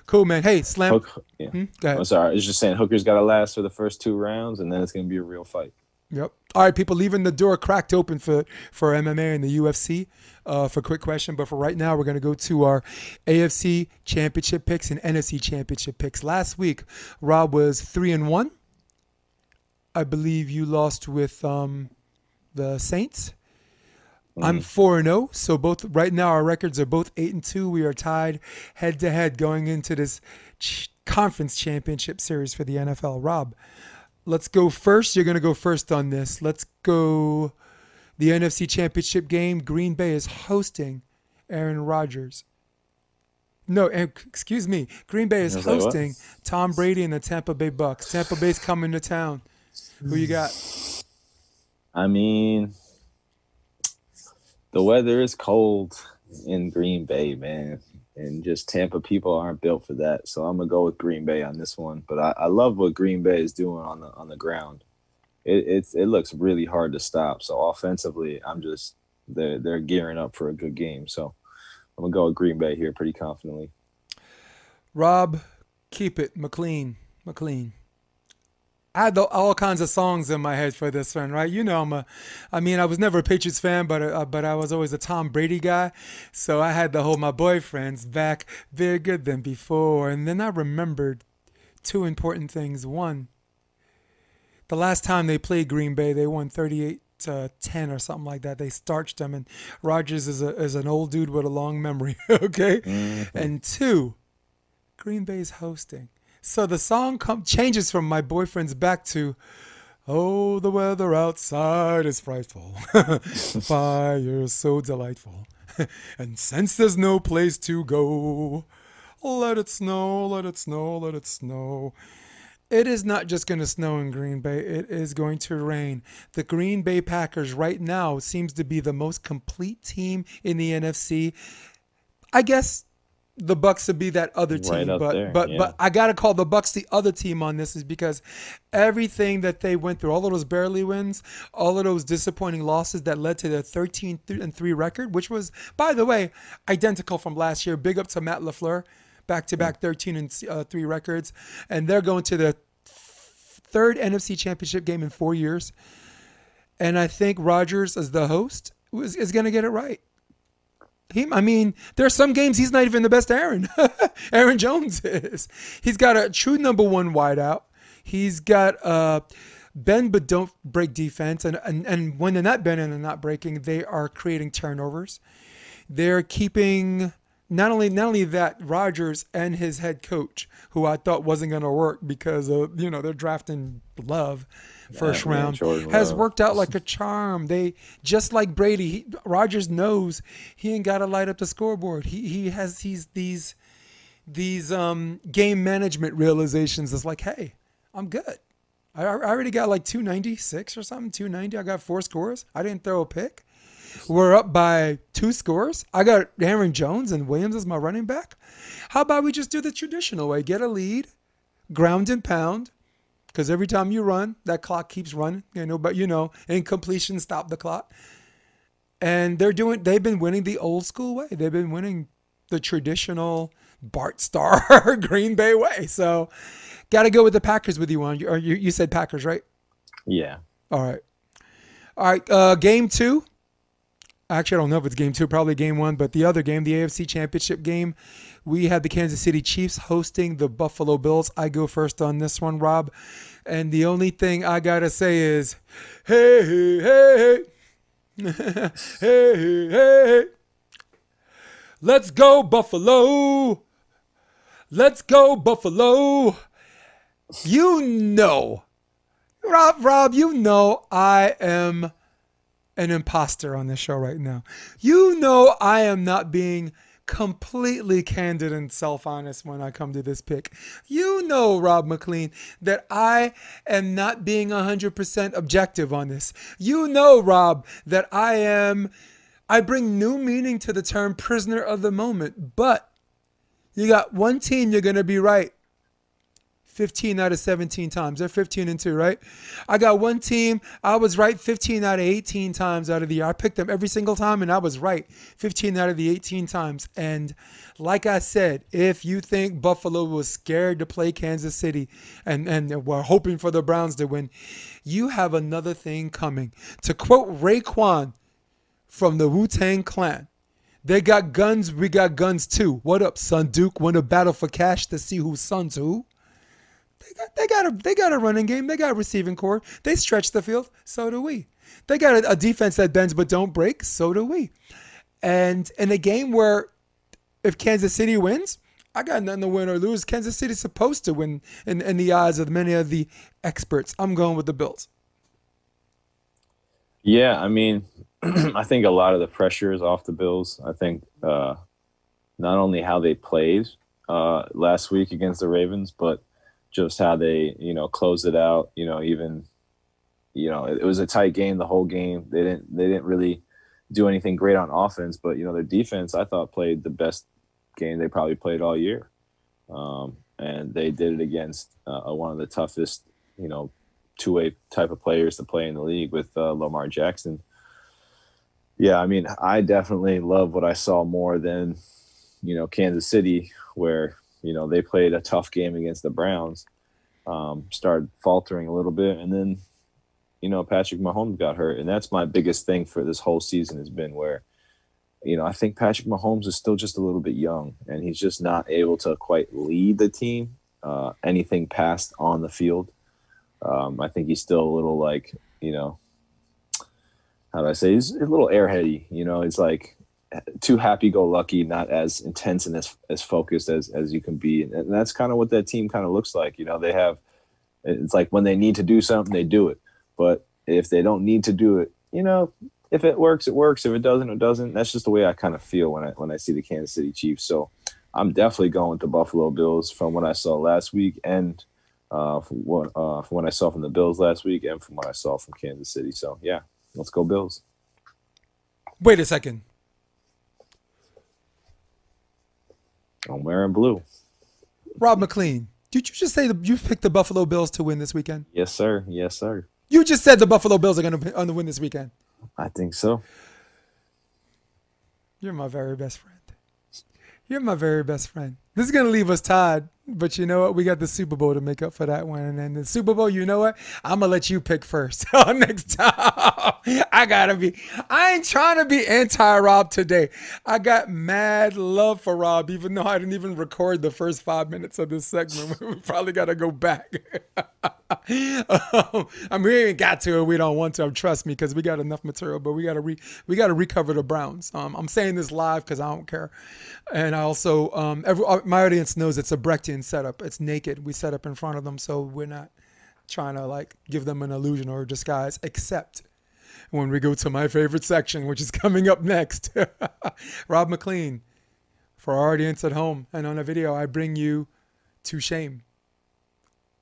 Cool, man. Hey, slam. Hook, yeah. Hmm? I'm sorry. I was just saying Hooker's got to last for the first two rounds, and then it's going to be a real fight. Yep. All right, people, leaving the door cracked open for for MMA and the UFC uh, for quick question. But for right now, we're going to go to our AFC Championship picks and NFC Championship picks. Last week, Rob was three and one. I believe you lost with um, the Saints. I'm four and zero. So both right now our records are both eight and two. We are tied head to head going into this ch- conference championship series for the NFL. Rob, let's go first. You're going to go first on this. Let's go the NFC Championship game. Green Bay is hosting Aaron Rodgers. No, eh, excuse me. Green Bay is I was like, what? hosting Tom Brady and the Tampa Bay Bucks. Tampa Bay's coming to town. Who you got? I mean, the weather is cold in Green Bay, man, and just Tampa people aren't built for that. So I'm gonna go with Green Bay on this one. But I, I love what Green Bay is doing on the on the ground. It it's it looks really hard to stop. So offensively, I'm just they're they're gearing up for a good game. So I'm gonna go with Green Bay here pretty confidently. Rob, keep it. McLean. McLean. I had the, all kinds of songs in my head for this one, right? You know, I'm a, I mean, I was never a Patriots fan, but uh, but I was always a Tom Brady guy, so I had the whole my boyfriends back bigger than before, and then I remembered two important things. One, the last time they played Green Bay, they won 38 to 10 or something like that. They starched them, and Rodgers is a is an old dude with a long memory. okay, and two, Green Bay's hosting. So the song com- changes from my boyfriend's back to, oh, the weather outside is frightful, fire is so delightful, and since there's no place to go, let it snow, let it snow, let it snow. It is not just going to snow in Green Bay. It is going to rain. The Green Bay Packers right now seems to be the most complete team in the NFC. I guess the Bucks to be that other team, Right but there, but yeah. but I gotta call the Bucks the other team on this is because everything that they went through, all of those barely wins, all of those disappointing losses that led to their 13 and three record, which was by the way identical from last year. Big up to Matt Lafleur, back to back 13 and uh, three records, and they're going to their third NFC Championship game in four years. And I think Rodgers, as the host, is, is going to get it right. He, I mean, there are some games he's not even the best Aaron. Aaron Jones is. He's got a true number one wideout. He's got uh, bend but don't break defense, and, and and when they're not bending and they're not breaking, they are creating turnovers. They're keeping not only not only that Rodgers and his head coach, who I thought wasn't going to work because of you know they're drafting Love first Yeah, round, has Love. worked out like a charm. They just like Brady, he, Rodgers knows he ain't got to light up the scoreboard. He he has these these these um game management realizations. It's like, hey, I'm good. I, I already got like 296 or something, 290. I got four scores. I didn't throw a pick. We're up by two scores. I got Aaron Jones and Williams as my running back. How about we just do the traditional way? Get a lead, ground and pound, because every time you run, that clock keeps running. You know, but you know, incompletion stop the clock. And they're doing. They've been winning the old school way. They've been winning the traditional Bart Starr Green Bay way. So, got to go with the Packers with you on. You, you, you said Packers, right? Yeah. All right. All right. Uh, game two. Actually, I don't know if it's game two, probably game one, but the other game, the AFC Championship game, we had the Kansas City Chiefs hosting the Buffalo Bills. I go first on this one, Rob. And the only thing I got to say is, hey, hey, hey, hey, hey, hey, hey. Let's go, Buffalo. Let's go, Buffalo. You know, Rob, Rob, you know I am an imposter on this show right now. You know I am not being completely candid and self honest when I come to this pick. You know, Rob McLean, that I am not being 100% objective on this. You know, Rob, that I am, I bring new meaning to the term prisoner of the moment. But you got one team you're going to be right. 15 out of 17 times. They're 15 and 2, right? I got one team. I was right 15 out of 18 times out of the year. I picked them every single time and I was right 15 out of the 18 times. And like I said, if you think Buffalo was scared to play Kansas City and, and were hoping for the Browns to win, you have another thing coming. To quote Raekwon from the Wu Tang Clan, they got guns, we got guns too. What up, son Duke? Want a battle for cash to see who's son's who? They got, they got a they got a running game. They got a receiving corps. They stretch the field. So do we. They got a, a defense that bends but don't break. So do we. And in a game where if Kansas City wins, I got nothing to win or lose. Kansas City's supposed to win in, in the eyes of many of the experts. I'm going with the Bills. Yeah, I mean, I think a lot of the pressure is off the Bills. I think uh, not only how they played uh, last week against the Ravens, but just how they you know closed it out. You know, even you know it, it, was a tight game the whole game. They didn't they didn't really do anything great on offense, but you know their defense I thought played the best game they probably played all year, um, and they did it against uh, one of the toughest you know two way type of players to play in the league with uh, Lamar Jackson. Yeah, I mean, I definitely love what I saw more than you know Kansas City, where you know, they played a tough game against the Browns, um, started faltering a little bit, and then, you know, Patrick Mahomes got hurt, and that's my biggest thing for this whole season has been where, you know, I think Patrick Mahomes is still just a little bit young, and he's just not able to quite lead the team uh, anything past on the field. Um, I think he's still a little like, you know, how do I say? He's a little airheady. You know, it's like too happy-go-lucky, not as intense and as as focused as as you can be, and that's kind of what that team kind of looks like. You know, they have it's like when they need to do something, they do it, but if they don't need to do it, you know, if it works, it works. If it doesn't, it doesn't. That's just the way I kind of feel when I when I see the Kansas City Chiefs. So I'm definitely going with the Buffalo Bills from what I saw last week and uh, from what uh, from what I saw from the Bills last week and from what I saw from Kansas City. So yeah, let's go Bills. Wait a second. I'm wearing blue. Rob McLean, did you just say the, you picked the Buffalo Bills to win this weekend? Yes, sir. Yes, sir. You just said the Buffalo Bills are going to p on the win this weekend. I think so. You're my very best friend. You're my very best friend. This is going to leave us tied but you know what? We got the Super Bowl to make up for that one. And then the Super Bowl, you know what? I'm going to let you pick first next time. I got to be, I ain't trying to be anti Rob today. I got mad love for Rob, even though I didn't even record the first five minutes of this segment. we probably got to go back. um, I mean, we ain't got to, it. we don't want to. Trust me, because we got enough material, but we got to re, we got to recover the Browns. Um, I'm saying this live because I don't care. And I also, um, every, my audience knows it's a Brechtian setup. It's naked. We set up in front of them, so we're not trying to like give them an illusion or disguise, except when we go to my favorite section, which is coming up next. Rob McLean, for our audience at home and on a video, I bring you to shame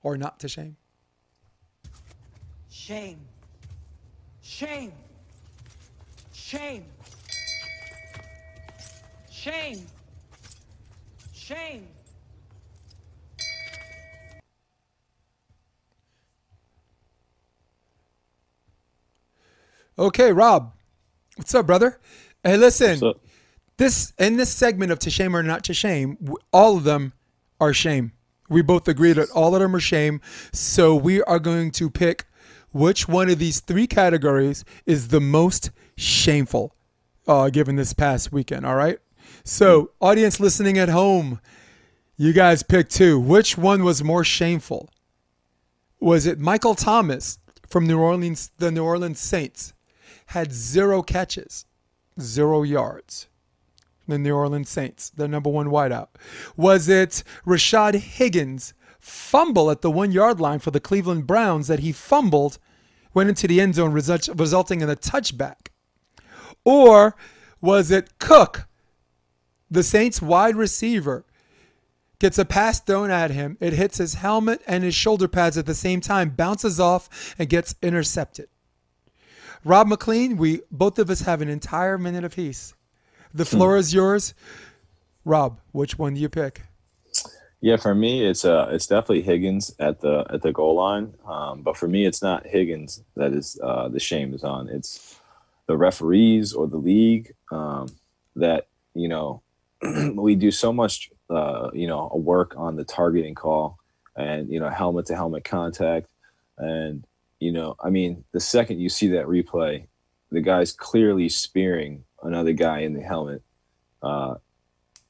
or not to shame. Shame. Shame. Shame. Shame. Shame. Okay, Rob. What's up, brother? Hey, listen. This in this segment of to shame or not to shame, all of them are shame. We both agree that all of them are shame. So we are going to pick which one of these three categories is the most shameful, uh, given this past weekend. All right. So, audience listening at home, you guys pick two. Which one was more shameful? Was it Michael Thomas from New Orleans, the New Orleans Saints? had zero catches, zero yards. the New Orleans Saints, their number one wideout? Was it Rashad Higgins fumble at the one yard line for the Cleveland Browns that he fumbled, went into the end zone, resulting in a touchback? Or was it Cook, the Saints wide receiver, gets a pass thrown at him. It hits his helmet and his shoulder pads at the same time, bounces off, and gets intercepted. Rob McLean, we both of us have an entire minute apiece. The floor is yours. Rob, which one do you pick? Yeah, for me, it's uh, it's definitely Higgins at the at the goal line. Um, but for me, it's not Higgins that is uh, the shame is on. It's the referees or the league um, that you know we do so much uh, you know work on the targeting call and you know helmet to helmet contact and you know I mean the second you see that replay, the guy's clearly spearing another guy in the helmet. Uh,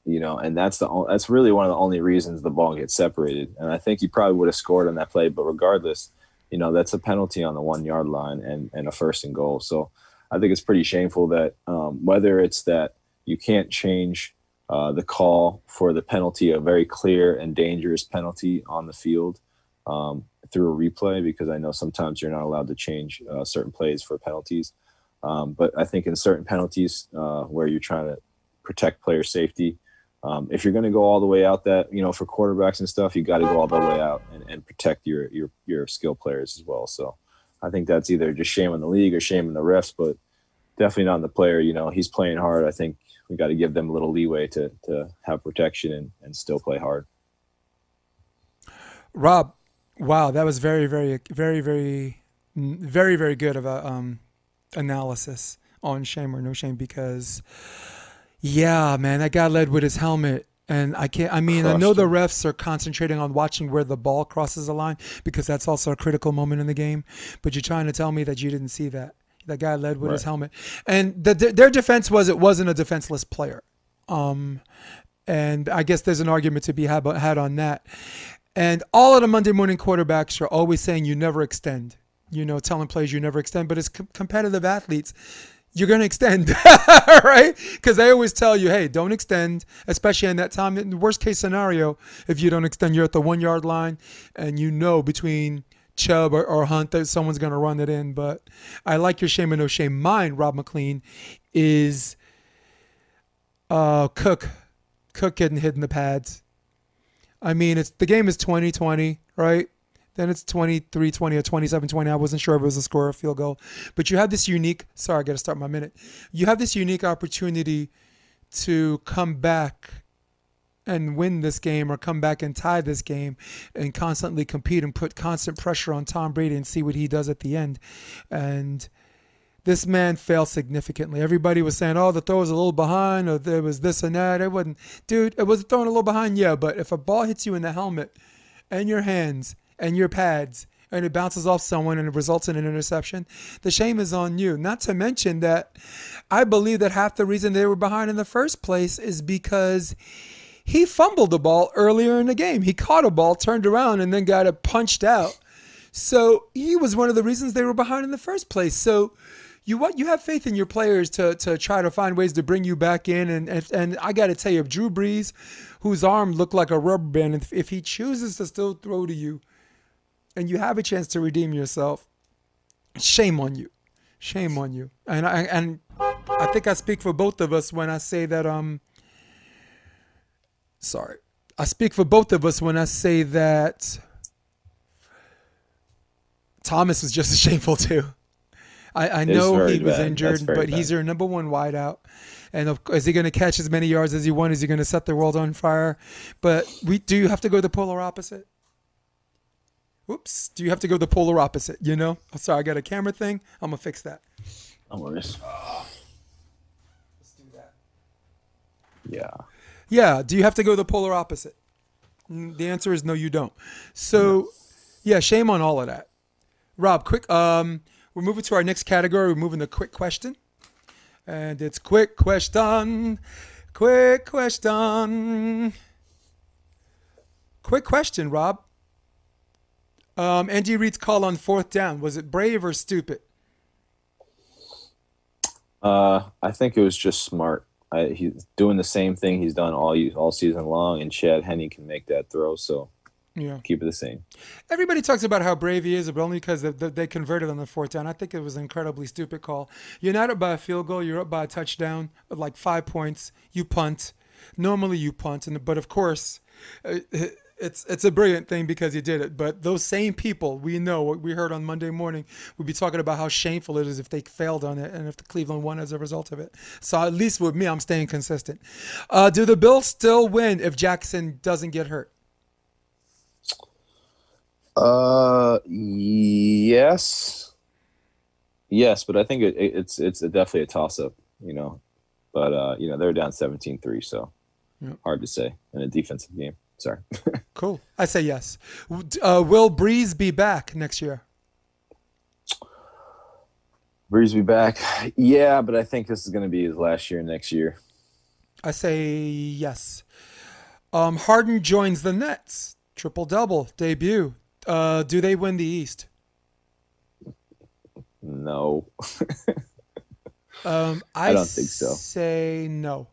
you know, and that's the that's really one of the only reasons the ball gets separated. And I think he probably would have scored on that play, but regardless, you know, that's a penalty on the one yard line and and a first and goal. So I think it's pretty shameful that um, whether it's that you can't change uh, the call for the penalty, a very clear and dangerous penalty on the field um, through a replay, because I know sometimes you're not allowed to change uh, certain plays for penalties. Um, but I think in certain penalties uh, where you're trying to protect player safety, um, if you're going to go all the way out that you know for quarterbacks and stuff, you got to go all the way out and, and protect your your your skill players as well. So I think that's either just shame on the league or shame on the refs, but definitely not on the player. You know, he's playing hard. I think we got to give them a little leeway to to have protection and, and still play hard. Rob, wow, that was very, very, very, very, very, very good of a um, analysis on shame or no shame because, yeah, man, that guy led with his helmet. And I can't, I mean, I know Crushed the refs are concentrating on watching where the ball crosses the line because that's also a critical moment in the game. But you're trying to tell me that you didn't see that. That guy led with his helmet. And the, their defense was it wasn't a defenseless player. Um, and I guess there's an argument to be had, had on that. And all of the Monday morning quarterbacks are always saying you never extend. You know, telling players you never extend. But as com- competitive athletes, you're going to extend, right? Because they always tell you, hey, don't extend, especially in that time. In the worst case scenario, if you don't extend, you're at the one yard line and you know between Chubb or, or Hunt that someone's going to run it in. But I like your shame and no shame. Mine, Rob McLean, is uh, Cook. Cook getting hit in the pads. I mean, it's the game is 20-20, right? Then it's 23-20 or 27-20. I wasn't sure if it was a score or field goal. But you have this unique, sorry, I got to start my minute. You have this unique opportunity to come back and win this game or come back and tie this game and constantly compete and put constant pressure on Tom Brady and see what he does at the end. And this man failed significantly. Everybody was saying, "Oh, the throw was a little behind, or there was this and that." It wasn't, dude. It was thrown a little behind, yeah. But if a ball hits you in the helmet, and your hands and your pads, and it bounces off someone and it results in an interception, the shame is on you. Not to mention that I believe that half the reason they were behind in the first place is because he fumbled the ball earlier in the game. He caught a ball, turned around, and then got it punched out. So he was one of the reasons they were behind in the first place. So you what you have faith in your players to to try to find ways to bring you back in and and, I got to tell you, Drew Brees, whose arm looked like a rubber band, if, if he chooses to still throw to you, and you have a chance to redeem yourself, shame on you, shame on you. And I and I think I speak for both of us when I say that um. Sorry, I speak for both of us when I say that Thomas was just as shameful too. I, I know he was bad. injured, but he's bad. their number one wideout. And of, is he going to catch as many yards as he wants? Is he going to set the world on fire? But we do you have to go the polar opposite? Oops, Do you have to go the polar opposite? You know? Oh, sorry, I got a camera thing. I'm gonna fix that. No worries. Let's do that. Yeah. Yeah. Do you have to go the polar opposite? Mm, The answer is no, you don't. So, yeah, shame on all of that. Rob, quick. Um, we're moving to our next category. We're moving to quick question, and it's quick question. Quick question. Quick question, Rob. Um, Andy Reid's call on fourth down was it brave or stupid? Uh, I think it was just smart. I, he's doing the same thing he's done all all season long, and Chad Henne can make that throw. So Yeah. keep it the same. Everybody talks about how brave he is, but only because they, they converted on the fourth down. I think it was an incredibly stupid call. You're not up by a field goal. You're up by a touchdown of like five points. You punt. Normally you punt, and but of course, uh, it's it's a brilliant thing because he did it. But those same people, we know what we heard on Monday morning, would be talking about how shameful it is if they failed on it and if the Cleveland won as a result of it. So at least with me, I'm staying consistent. Uh, do the Bills still win if Jackson doesn't get hurt? Uh, yes, yes, but I think it, it- it's it's definitely a toss up, you know. But uh, you know they're down 17-3, so Yeah. hard to say in a defensive game. Sorry. Cool. I say yes. Uh, will Brees be back next year? Brees be back. Yeah, but I think this is going to be his last year next year. I say yes. Um, Harden joins the Nets. Triple double debut. Uh, do they win the East? No. Um, I, don't think so. Say no.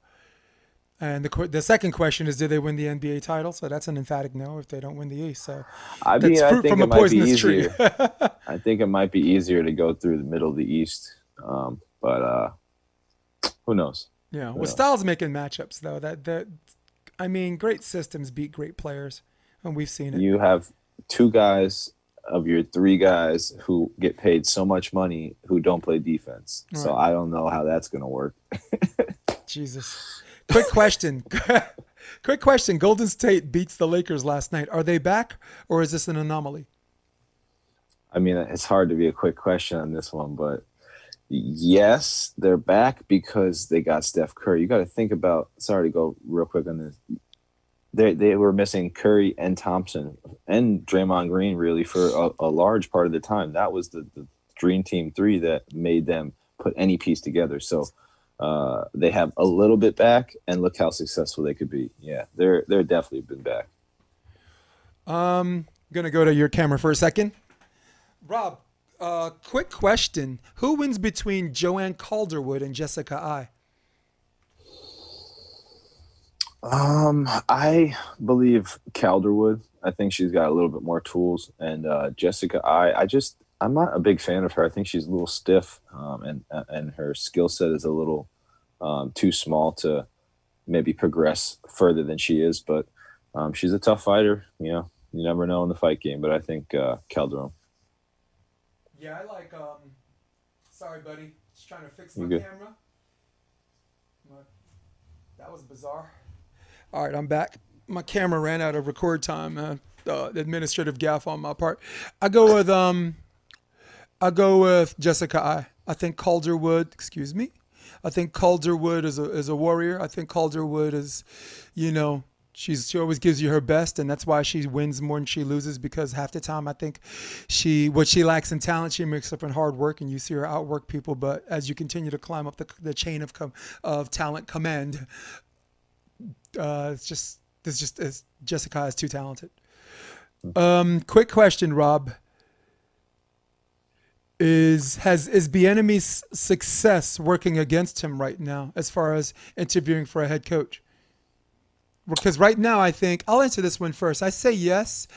And the the second question is, do they win the NBA title? So that's an emphatic no if they don't win the East. So I mean, I think from it a might be poisonous tree. easier. I think it might be easier to go through the middle of the East. Um, but uh, who knows? yeah. well, Yeah. Styles making matchups though, that that I mean, great systems beat great players, and we've seen it. You have two guys of your three guys who get paid so much money who don't play defense. So I don't know how that's going to work. Jesus. Quick question. Quick question. Golden State beats the Lakers last night. Are they back or is this an anomaly? I mean, it's hard to be a quick question on this one, but yes, they're back because they got Steph Curry. You got to think about. Sorry to go real quick on this. They they were missing Curry and Thompson and Draymond Green really for a, a large part of the time. That was the, the dream team three that made them put any piece together. So uh, they have a little bit back, and look how successful they could be. Yeah, they're they're definitely been back. Um, gonna go to your camera for a second. Rob, uh, quick question: Who wins between Joanne Calderwood and Jessica Eye? Um, I believe Calderwood. I think she's got a little bit more tools, and uh, Jessica. I I just I'm not a big fan of her. I think she's a little stiff, um, and and her skill set is a little um, too small to maybe progress further than she is. But um, she's a tough fighter. You know, you never know in the fight game. But I think uh, Calderon. Yeah, I like. Um, sorry, buddy. Just trying to fix my camera. That was bizarre. All right, I'm back. My camera ran out of record time. Uh, uh, administrative gaffe on my part. I go with um. I go with Jessica Eye. I think Calderwood. Excuse me. I think Calderwood is a is a warrior. I think Calderwood is, you know, she's she always gives you her best, and that's why she wins more than she loses. Because half the time, I think she what she lacks in talent, she makes up in hard work, and you see her outwork people. But as you continue to climb up the, the chain of com, of talent command, uh, it's just it's just it's, Jessica is too talented. Um, quick question, Rob. Is has is Bieniemy's success working against him right now as far as interviewing for a head coach? Because right now, I think I'll answer this one first. I say yes,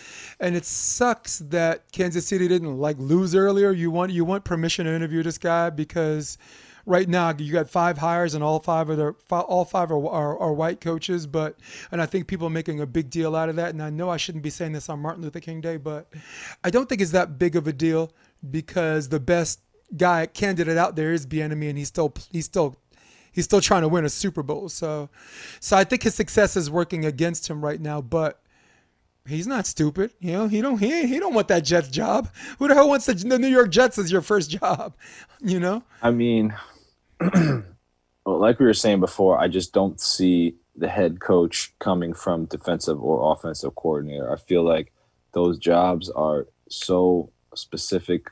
and it sucks that Kansas City didn't like lose earlier. You want you want permission to interview this guy because right now you got five hires and all five of their fi- all five are, are, are white coaches. But and I think people are making a big deal out of that. And I know I shouldn't be saying this on Martin Luther King Day, but I don't think it's that big of a deal because the best guy candidate out there is Bieniemy, and he's still he's still he's still trying to win a Super Bowl. So, so I think his success is working against him right now. But he's not stupid. You know, he don't he, he don't want that Jets job. Who the hell wants the, the New York Jets as your first job? You know. I mean, well, like we were saying before, I just don't see the head coach coming from defensive or offensive coordinator. I feel like those jobs are so specific,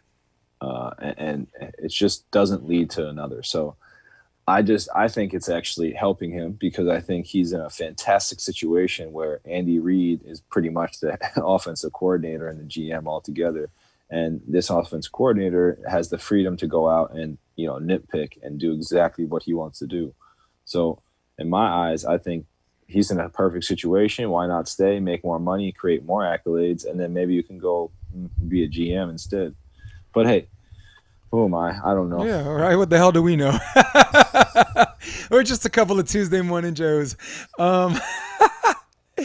uh, and, and it just doesn't lead to another. So. I just I think it's actually helping him because I think he's in a fantastic situation where Andy Reid is pretty much the offensive coordinator and the GM altogether. And this offense coordinator has the freedom to go out and you know nitpick and do exactly what he wants to do. So in my eyes, I think he's in a perfect situation. Why not stay, make more money, create more accolades, and then maybe you can go be a GM instead. But hey, who am I? I don't know. Yeah, all right. What the hell do we know? We're just a couple of Tuesday morning Joes. Um,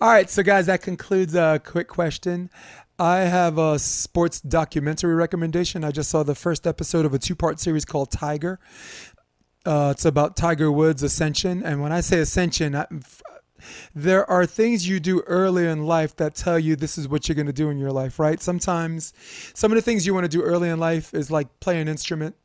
all right, so guys, that concludes a quick question. I have a sports documentary recommendation. I just saw the first episode of a two part series called Tiger. Uh, it's about Tiger Woods' ascension. And when I say ascension, there are things you do early in life that tell you this is what you're going to do in your life, right? Sometimes some of the things you want to do early in life is like play an instrument,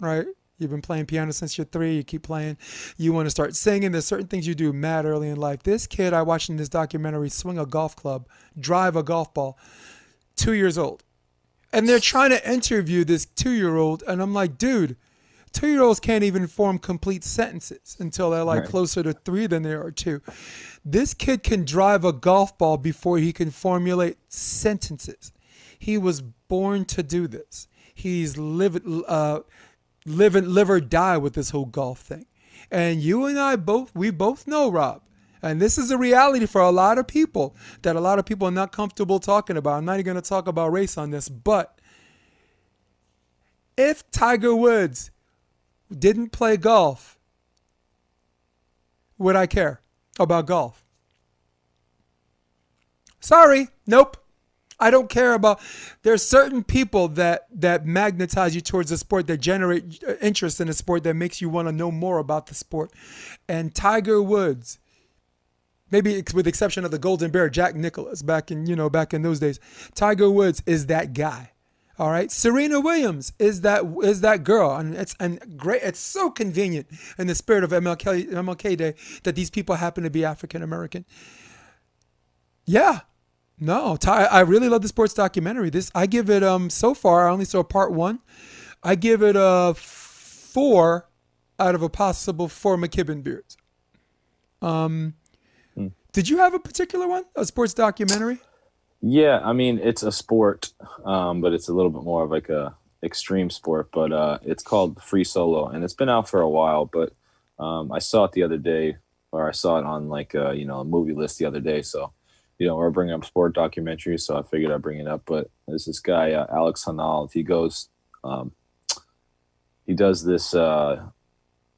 right? You've been playing piano since you're three, you keep playing. You want to start singing. There's certain things you do mad early in life. This kid I watched in this documentary swing a golf club, drive a golf ball, two years old. And they're trying to interview this two year old, and I'm like, dude, two year olds can't even form complete sentences until they're like Right. closer to three than they are two. This kid can drive a golf ball before he can formulate sentences. He was born to do this. He's live, uh, live and live or die with this whole golf thing. And you and I both, we both know, Rob, and this is a reality for a lot of people that a lot of people are not comfortable talking about. I'm not even going to talk about race on this, but if Tiger Woods didn't play golf, would I care about golf? Sorry, nope. I don't care about. There's certain people that that magnetize you towards the sport that generate uh, interest in the sport that makes you want to know more about the sport. And Tiger Woods, maybe with the exception of the Golden Bear, Jack Nicklaus, back in you know back in those days, Tiger Woods is that guy. All right, Serena Williams is that is that girl, and it's and great. It's so convenient in the spirit of MLK MLK Day that these people happen to be African American. Yeah, no, Ty, I really love the sports documentary. This I give it um so far. I only saw part one. I give it a four out of a possible four McKibben beards. Um, did you have a particular one? A sports documentary? Yeah, I mean it's a sport, um, but it's a little bit more of like a extreme sport. But uh, it's called Free Solo, and it's been out for a while. But um, I saw it the other day, or I saw it on like a, you know a movie list the other day. So you know we're bringing up sport documentaries, so I figured I'd bring it up. But there's this guy uh, Alex Honnold. He goes, um, he does this uh,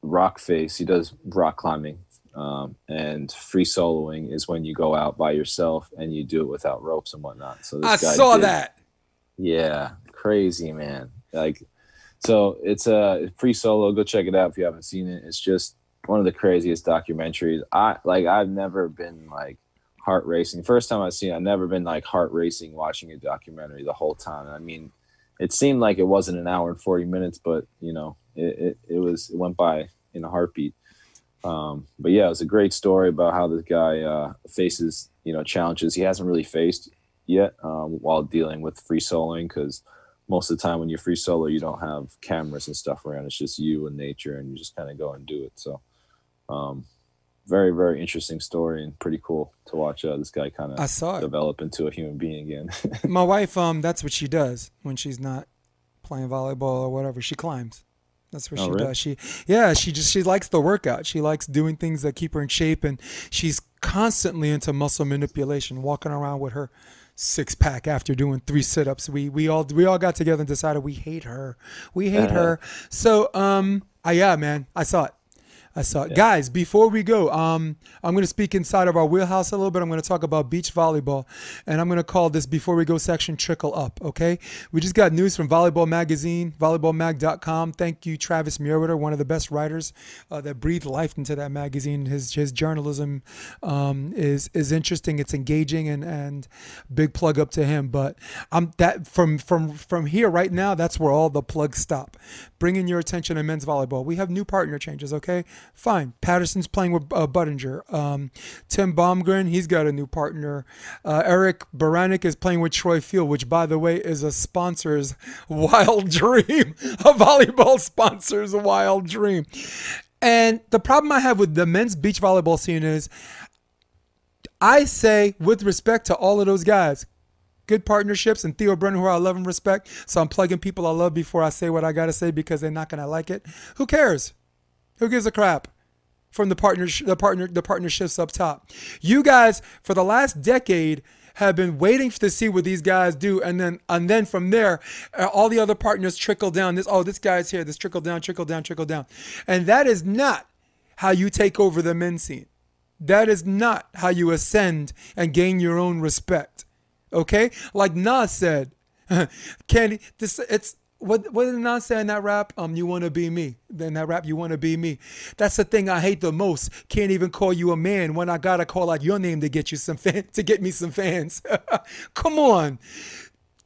rock face. He does rock climbing. Um, and free soloing is when you go out by yourself and you do it without ropes and whatnot. So this I saw did- that. Yeah, crazy man. Like, so it's a free solo. Go check it out if you haven't seen it. It's just one of the craziest documentaries. I like. I've never been like heart racing. First time I've seen, it, I've never been like heart racing watching a documentary the whole time. I mean, it seemed like it wasn't an hour and forty minutes, but you know, it it, it was. It went by in a heartbeat. Um, but yeah, it was a great story about how this guy uh, faces you know challenges he hasn't really faced yet um, while dealing with free soloing because most of the time when you're free solo you don't have cameras and stuff around it's just you and nature and you just kind of go and do it so um, very very interesting story and pretty cool to watch uh, this guy kind of develop into a human being again My wife, um, that's what she does when she's not playing volleyball or whatever. She climbs. That's what Oh, she really? does. She, yeah, she just she likes the workout. She likes doing things that keep her in shape, and she's constantly into muscle manipulation, walking around with her six pack after doing three sit ups. We we all we all got together and decided we hate her. We hate Uh-huh. her. So um, I yeah, man, I saw it. I saw it. Guys, before we go, um, I'm going to speak inside of our wheelhouse a little bit. I'm going to talk about beach volleyball, and I'm going to call this before we go section trickle up. Okay, we just got news from Volleyball Magazine, volleyballmag.com. Thank you, Travis Mewhirter, one of the best writers uh, that breathed life into that magazine. His his journalism um, is is interesting. It's engaging, and and big plug up to him. But I'm that from from from here right now. That's where all the plugs stop. Bringing your attention to men's volleyball. We have new partner changes. Okay, fine. Patterson's playing with uh, Budinger. Um, Tim Bomgren, he's got a new partner. Uh, Eric Baranik is playing with Troy Field, which, by the way, is a sponsor's wild dream. a volleyball sponsor's wild dream. And the problem I have with the men's beach volleyball scene is I say, with respect to all of those guys, good partnerships, and Theo Brunner, who I love and respect. So I'm plugging people I love before I say what I got to say because they're not going to like it. Who cares? Who gives a crap? from the partner the partner the partnerships up top. You guys for the last decade have been waiting to see what these guys do, and then and then from there, uh, all the other partners trickle down. This oh, this guy's here. This trickle down, trickle down, trickle down, and that is not how you take over the men scene. That is not how you ascend and gain your own respect. Okay, like Nas said, Candy. This it's what what did Nas say in that rap? Um, you wanna be me. Then that rap, you wanna be me. That's the thing I hate the most. Can't even call you a man when I gotta call out your name to get you some fan to get me some fans. Come on,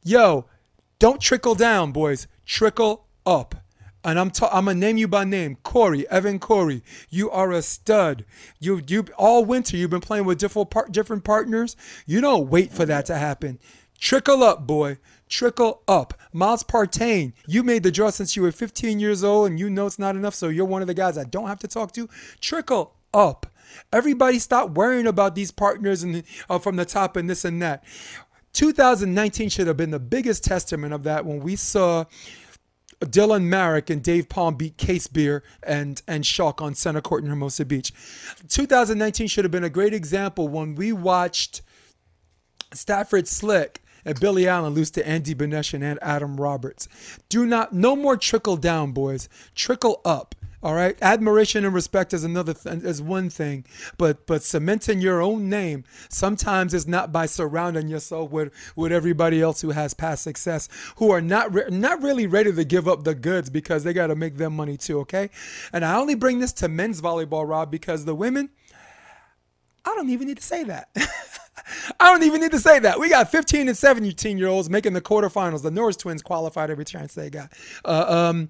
yo, don't trickle down, boys. Trickle up. And I'm ta- I'm gonna name you by name, Corey, Evan Corey. You are a stud. You you all winter you've been playing with different par- different partners. You don't wait for that to happen. Trickle up, boy. Trickle up. Miles Partain, you made the draw since you were 15 years old, and you know it's not enough, so you're one of the guys I don't have to talk to. Trickle up. Everybody stop worrying about these partners and uh, from the top and this and that. 2019 should have been the biggest testament of that when we saw Dylan Maarek and Dave Palm beat Case Beer and and Shock on center court in Hermosa Beach. 2019 should have been a great example when we watched Stafford Slick and Billy Allen lose to Andy Benesh and Adam Roberts. Do not, no more trickle down, boys. Trickle up. All right, admiration and respect is another th- is one thing, but but cementing your own name sometimes is not by surrounding yourself with with everybody else who has past success, who are not re- not really ready to give up the goods because they got to make them money too. Okay, and I only bring this to men's volleyball, Rob, because the women, I don't even need to say that. I don't even need to say that. We got 15 and 17 year olds making the quarterfinals. The Norris twins qualified every chance they got. Uh, um,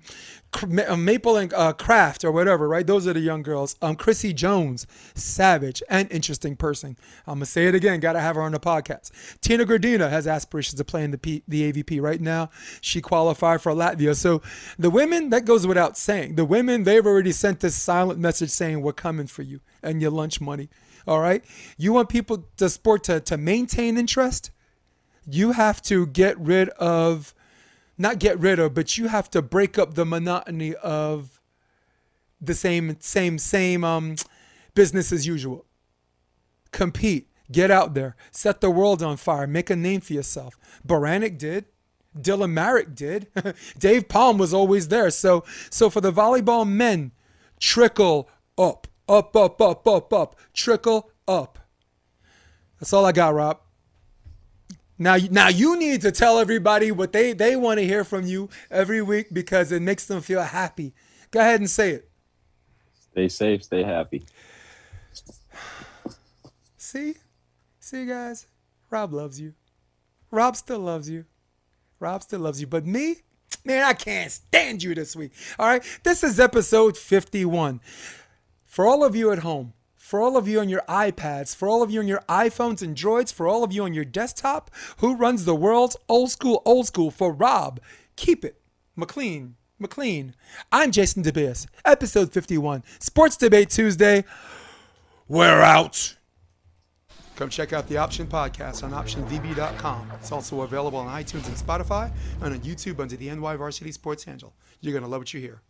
uh, Maple and uh, Kraft or whatever, right? Those are the young girls. Um, Chrissy Jones, savage and interesting person. I'm gonna say it again. Got to have her on the podcast. Tina Graudina has aspirations to play in the P- the AVP right now. She qualified for Latvia. So the women, that goes without saying. The women, they've already sent this silent message saying we're coming for you and your lunch money. All right. You want people, the sport to, to maintain interest? You have to get rid of, not get rid of, but you have to break up the monotony of the same, same, same um, business as usual. Compete. Get out there. Set the world on fire. Make a name for yourself. Baranek did. Dylan Maarek did. Dave Palm was always there. So, so for the volleyball men, trickle up. Up, up, up, up, up. Trickle up. That's all I got, Rob. Now, now you need to tell everybody what they, they want to hear from you every week because it makes them feel happy. Go ahead and say it. Stay safe, stay happy. See? See, guys? Rob loves you. Rob still loves you. Rob still loves you. But me? Man, I can't stand you this week. All right? This is episode 51. For all of you at home, for all of you on your iPads, for all of you on your iPhones and Droids, for all of you on your desktop, who runs the world's old school, old school for Rob, keep it McLean, McLean. I'm Jason DeBias, episode 51, Sports Debate Tuesday. We're out. Come check out the Option Podcast on OptionVB.com. It's also available on iTunes and Spotify and on YouTube under the NY Varsity Sports handle. You're going to love what you hear.